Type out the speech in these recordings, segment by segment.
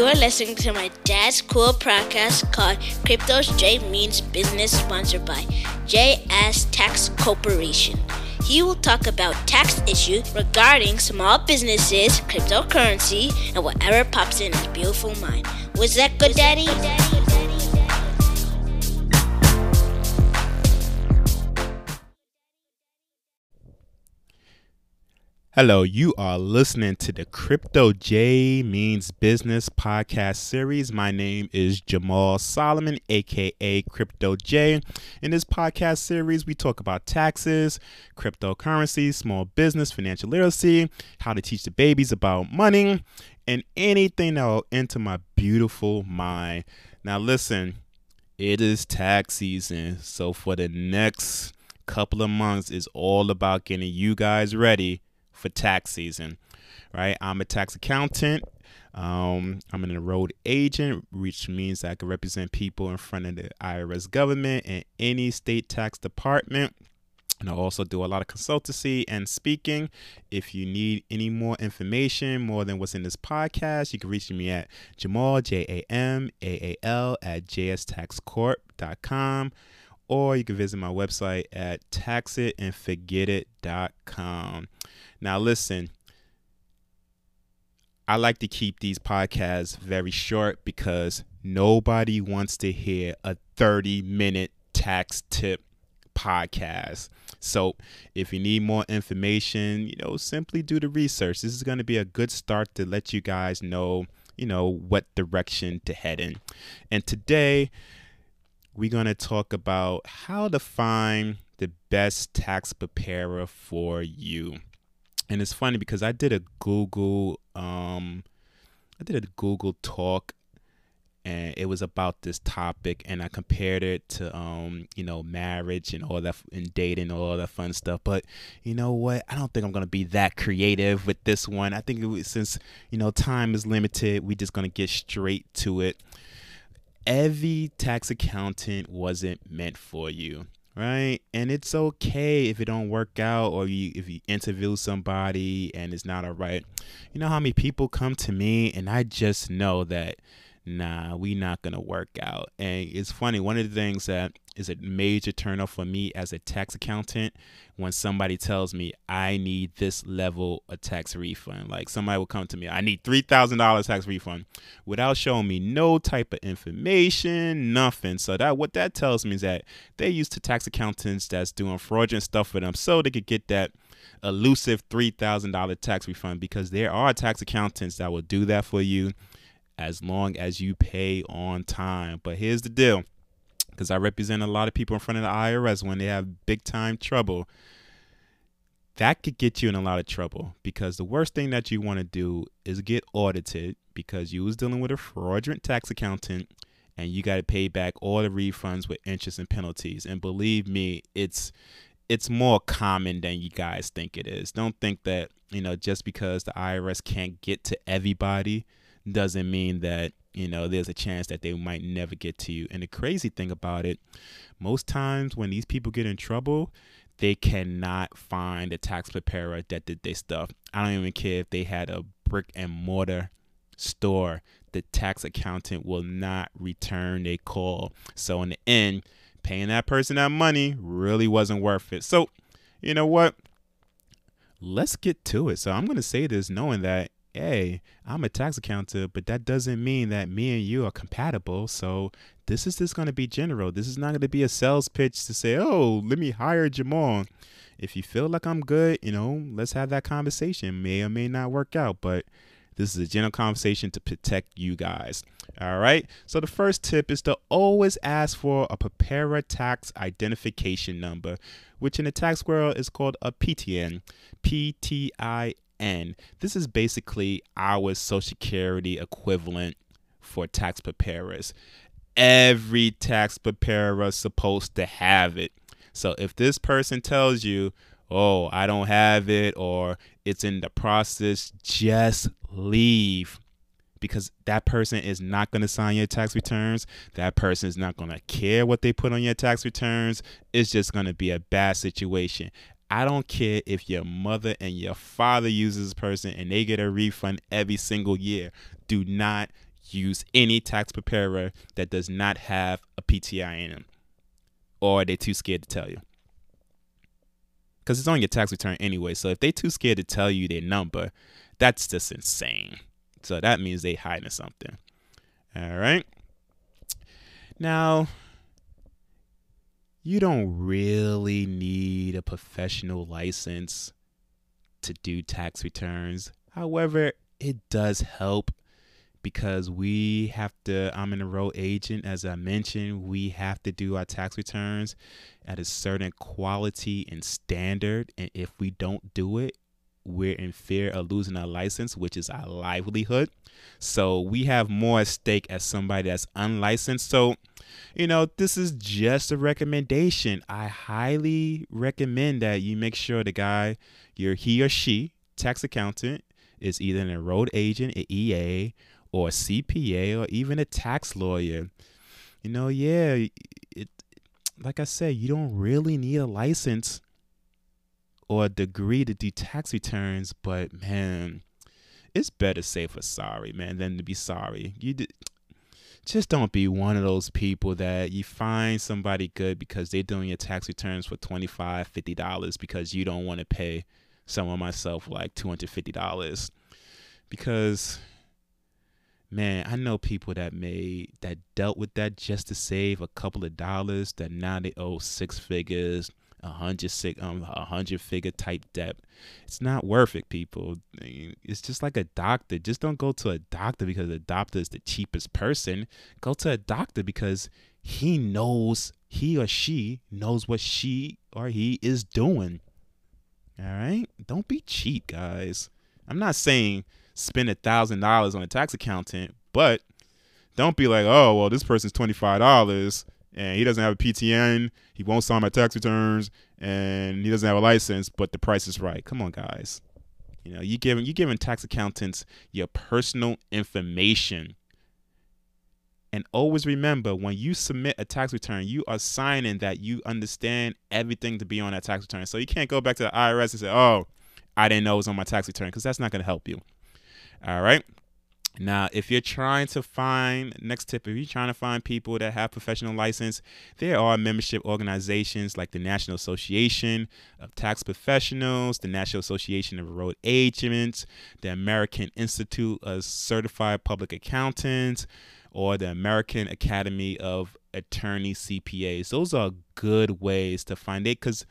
You are listening to my dad's cool podcast called Crypto's J Means Business, sponsored by JS Tax Corporation. He will talk about tax issues regarding small businesses, cryptocurrency, and whatever pops in his beautiful mind. Was that good, Daddy? Hello, you are listening to the Crypto J Means Business podcast series. My name is Jamaal Solomon, aka Crypto J. In this podcast series, we talk about taxes, cryptocurrency, small business, financial literacy, how to teach the babies about money, and anything that will enter my beautiful mind. Now, listen, it is tax season, so for the next couple of months, is all about getting you guys ready for tax season, right? I'm a tax accountant. Um, I'm an enrolled agent, which means I can represent people in front of the IRS government and any state tax department. And I also do a lot of consultancy and speaking. If you need any more information, more than what's in this podcast, you can reach me at Jamaal, J A M A A L, at jstaxcorp.com or you can visit my website at taxitandforgetit.com. Now, listen, I like to keep these podcasts very short because nobody wants to hear a 30 minute tax tip podcast. So, if you need more information, you know, simply do the research. This is going to be a good start to let you guys know, you know, what direction to head in. And today, we're going to talk about how to find the best tax preparer for you. And it's funny because I did a Google um I did a Google talk and it was about this topic and I compared it to um you know marriage and all that and dating and all that fun stuff. But you know what? I don't think I'm gonna be that creative with this one. I think was, since you know time is limited we're just gonna get straight to it every tax accountant wasn't meant for you right and it's okay if it don't work out or you if you interview somebody and it's not all right you know how many people come to me and i just know that nah, we not gonna work out. And it's funny, one of the things that is a major turnoff for me as a tax accountant when somebody tells me I need this level of tax refund. Like somebody will come to me, I need three thousand dollars tax refund without showing me no type of information, nothing. So that what that tells me is that they used to tax accountants that's doing fraudulent stuff for them so they could get that elusive $3,000 tax refund because there are tax accountants that will do that for you as long as you pay on time. But here's the deal because I represent a lot of people in front of the IRS when they have big time trouble. That could get you in a lot of trouble because the worst thing that you want to do is get audited because you was dealing with a fraudulent tax accountant and you got to pay back all the refunds with interest and penalties. And believe me, it's it's more common than you guys think it is. Don't think that, you know, just because the IRS can't get to everybody doesn't mean that you know there's a chance that they might never get to you. And the crazy thing about it most times when these people get in trouble they cannot find a tax preparer that did this stuff. I don't even care if they had a brick and mortar store the tax accountant will not return a call. So in the end paying that person that money really wasn't worth it. So you know what? Let's get to it. So i'm going to say this knowing that hey, I'm a tax accountant, but that doesn't mean that me and you are compatible. So this is just going to be general. This is not going to be a sales pitch to say, oh, let me hire Jamaal. If you feel like I'm good, you know, let's have that conversation. May or may not work out, but this is a general conversation to protect you guys. All right. So the first tip is to always ask for a preparer tax identification number, which in the tax world is called a PTIN. P N. This is basically our Social Security equivalent for tax preparers. Every tax preparer is supposed to have it. So if this person tells you, oh, I don't have it or it's in the process, just leave because that person is not going to sign your tax returns. That person is not going to care what they put on your tax returns. It's just going to be a bad situation. I don't care if your mother and your father uses this person and they get a refund every single year. Do not use any tax preparer that does not have a PTI in them, or they're too scared to tell you. Because it's on your tax return anyway. So if they're too scared to tell you their number, that's just insane. So that means they hiding something. All right. Now, you don't really need a professional license to do tax returns. However, it does help because we have to I'm an enrolled agent as I mentioned, we have to do our tax returns at a certain quality and standard and if we don't do it, we're in fear of losing our license, which is our livelihood. So we have more at stake as somebody that's unlicensed. So, you know, this is just a recommendation. I highly recommend that you make sure the guy, your he or she, tax accountant, is either an enrolled agent, an EA, or a CPA, or even a tax lawyer. You know, yeah, it like I said, you don't really need a license or a degree to do tax returns, but man, it's better safe or sorry, man, than to be sorry. You d- just don't be one of those people that you find somebody good because they're doing your tax returns for $25, $50 because you don't want to pay someone myself like $250 because man i know people that made that dealt with that just to save a couple of dollars that now they owe six figures a hundred six um a hundred figure type debt. It's not worth it people. It's just like a doctor. Just don't go to a doctor because the doctor is the cheapest person. Go to a doctor because he knows he or she knows what she or he is doing. All right? Don't be cheap guys. I'm not saying spend a thousand dollars on a tax accountant, but don't be like, oh well, this person's twenty five dollars and he doesn't have a PTIN, he won't sign my tax returns, and he doesn't have a license, but the price is right. Come on, guys. You know, you giving you giving tax accountants your personal information. And always remember when you submit a tax return, you are signing that you understand everything to be on that tax return. So you can't go back to the IRS and say, "Oh, I didn't know it was on my tax return," because that's not going to help you. All right. Now, if you're trying to find, next tip, if you're trying to find people that have professional license, there are membership organizations like the National Association of Tax Professionals, the National Association of Enrolled Agents, the American Institute of Certified Public Accountants, or the American Academy of Attorney CPAs. Those are good ways to find it because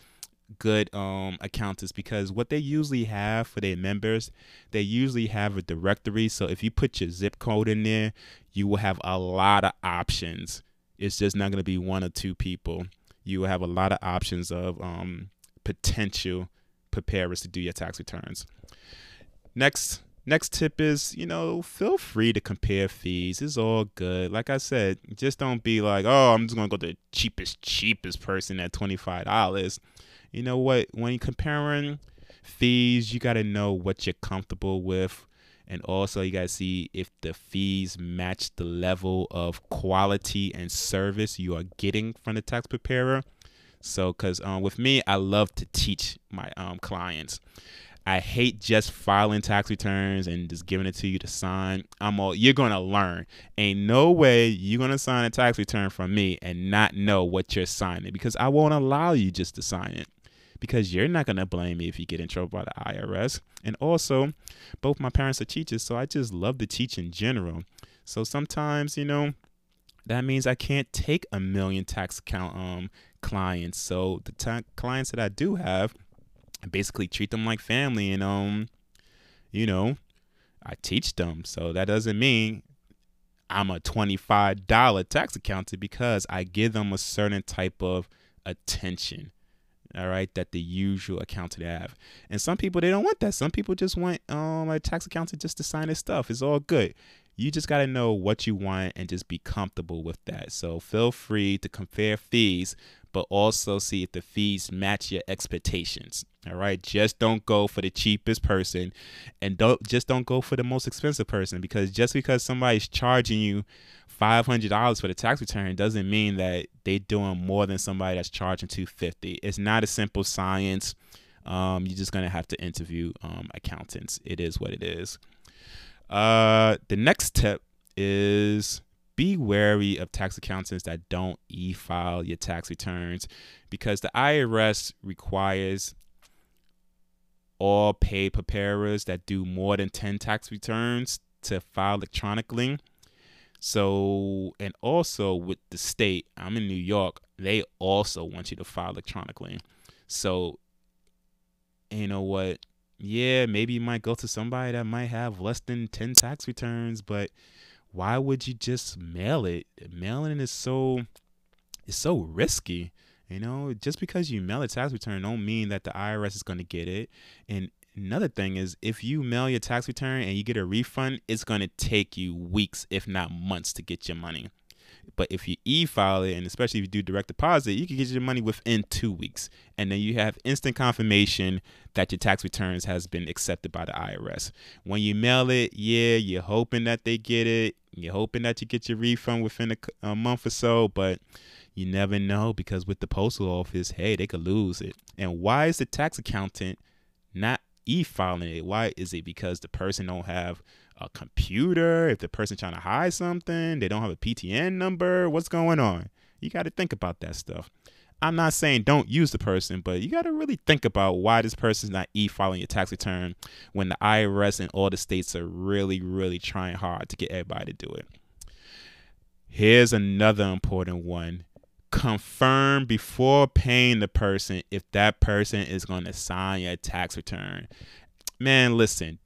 good um accountants because what they usually have for their members they usually have a directory. So if you put your zip code in there you will have a lot of options. It's just not going to be one or two people. You will have a lot of options of um potential preparers to do your tax returns. Next next tip is you know feel free to compare fees. It's all good. Like i said just don't be like oh i'm just gonna go to the cheapest cheapest person at $25 you know what? When you're comparing fees, you got to know what you're comfortable with. And also, you got to see if the fees match the level of quality and service you are getting from the tax preparer. So, because um, with me, I love to teach my um, clients. I hate just filing tax returns and just giving it to you to sign. I'm all you're gonna learn. Ain't no way you're gonna sign a tax return from me and not know what you're signing because I won't allow you just to sign it because you're not going to blame me if you get in trouble by the IRS. And also, both my parents are teachers, so I just love to teach in general. So sometimes, you know, that means I can't take a million tax account um clients. So the ta- clients that I do have, I basically treat them like family and um you know, I teach them. So that doesn't mean I'm a $25 tax accountant because I give them a certain type of attention all right, that the usual accountant have. And some people they don't want that. Some people just want um a tax accountant just to sign their stuff. It's all good. You just got to know what you want and just be comfortable with that. So feel free to compare fees, but also see if the fees match your expectations. All right, just don't go for the cheapest person and don't just don't go for the most expensive person because just because somebody's charging you $500 for the tax return doesn't mean that they're doing more than somebody that's charging 250 It's not a simple science. Um, you're just to have to interview um, accountants. It is what it is. Uh, the next tip is be wary of tax accountants that don't e-file your tax returns because the IRS requires all pay preparers that do more than 10 tax returns to file electronically. So, and also with the state, I'm in New York, they also want you to file electronically. So, you know what? Yeah, maybe you might go to somebody that might have less than 10 tax returns, but why would you just mail it? Mailing is so it's so risky. You know, just because you mail a tax return don't mean that the IRS is going to get it. And another thing is if you mail your tax return and you get a refund, it's going to take you weeks if not months to get your money. But if you e-file it, and especially if you do direct deposit, you can get your money within two weeks, and then you have instant confirmation that your tax returns has been accepted by the IRS. When you mail it, yeah, you're hoping that they get it. You're hoping that you get your refund within a, a month or so, but you never know because with the postal office, hey, they could lose it. And why is the tax accountant not e-filing it? Why is it because the person don't have a computer, if the person trying to hide something, they don't have a PTIN number, what's going on? You got to think about that stuff. I'm not saying don't use the person, but you got to really think about why this person's not e-filing your tax return when the IRS and all the states are really, really trying hard to get everybody to do it. Here's another important one. Confirm before paying the person if that person is going to sign your tax return. Man, listen,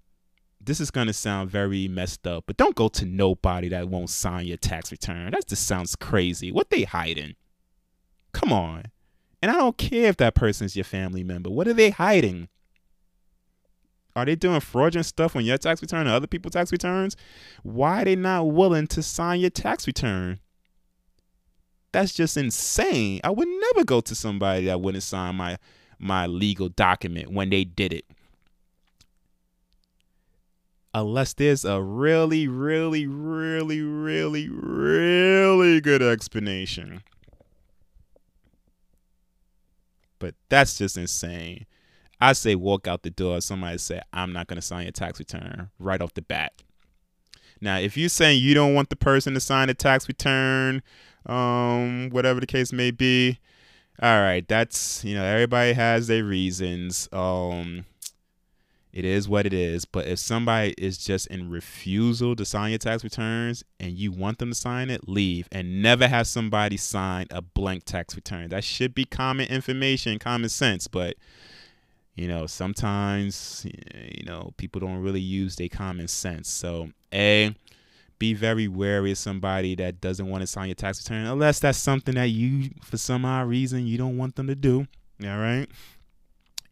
this is going to sound very messed up, but don't go to nobody that won't sign your tax return. That just sounds crazy. What they hiding? Come on. And I don't care if that person's your family member. What are they hiding? Are they doing fraudulent stuff on your tax return or other people's tax returns? Why are they not willing to sign your tax return? That's just insane. I would never go to somebody that wouldn't sign my my legal document when they did it unless there's a really, really, really, really, really good explanation. But that's just insane. I say walk out the door. Somebody say, I'm not going to sign your tax return right off the bat. Now, if you're saying you don't want the person to sign a tax return, um, whatever the case may be, all right, that's, you know, everybody has their reasons. Um, it is what it is. But if somebody is just in refusal to sign your tax returns and you want them to sign it, leave and never have somebody sign a blank tax return. That should be common information, common sense. But you know, sometimes you know people don't really use their common sense. So a be very wary of somebody that doesn't want to sign your tax return unless that's something that you for some odd reason you don't want them to do. All right.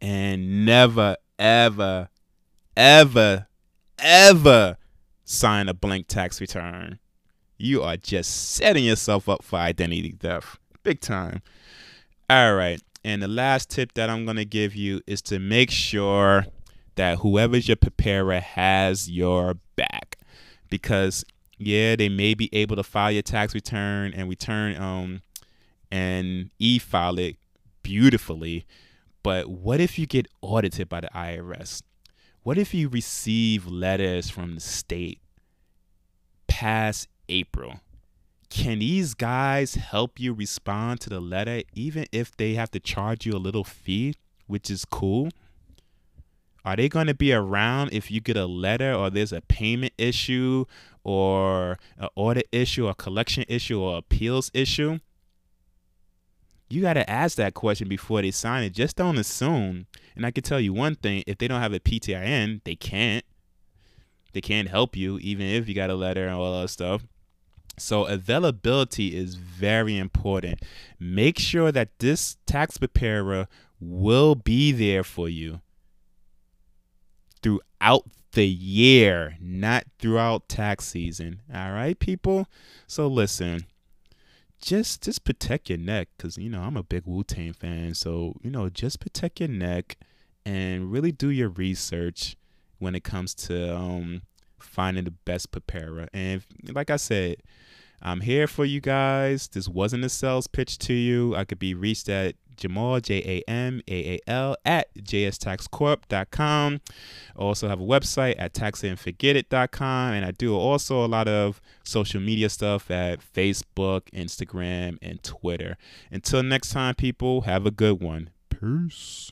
And never ever, ever, ever sign a blank tax return. You are just setting yourself up for identity theft. Big time. All right. And the last tip that I'm going to give you is to make sure that whoever's your preparer has your back. Because, yeah, they may be able to file your tax return and return um and e file it beautifully but what if you get audited by the IRS? What if you receive letters from the state past April? Can these guys help you respond to the letter even if they have to charge you a little fee, which is cool? Are they going to be around if you get a letter or there's a payment issue or an audit issue or a collection issue or appeals issue? you got to ask that question before they sign it. Just don't assume. And I can tell you one thing: if they don't have a PTIN, they can't. They can't help you, even if you got a letter and all that stuff. So availability is very important. Make sure that this tax preparer will be there for you throughout the year, not throughout tax season. All right, people? So listen, just just protect your neck because you know I'm a big Wu Tang fan. So you know just protect your neck and really do your research when it comes to um, finding the best preparer. And like I said, I'm here for you guys. This wasn't a sales pitch to you. I could be reached at Jamaal, J A M A A L, at jstaxcorp.com. I also have a website at taxitandforgetit.com. And I do also a lot of social media stuff at Facebook, Instagram, and Twitter. Until next time, people, have a good one. Peace.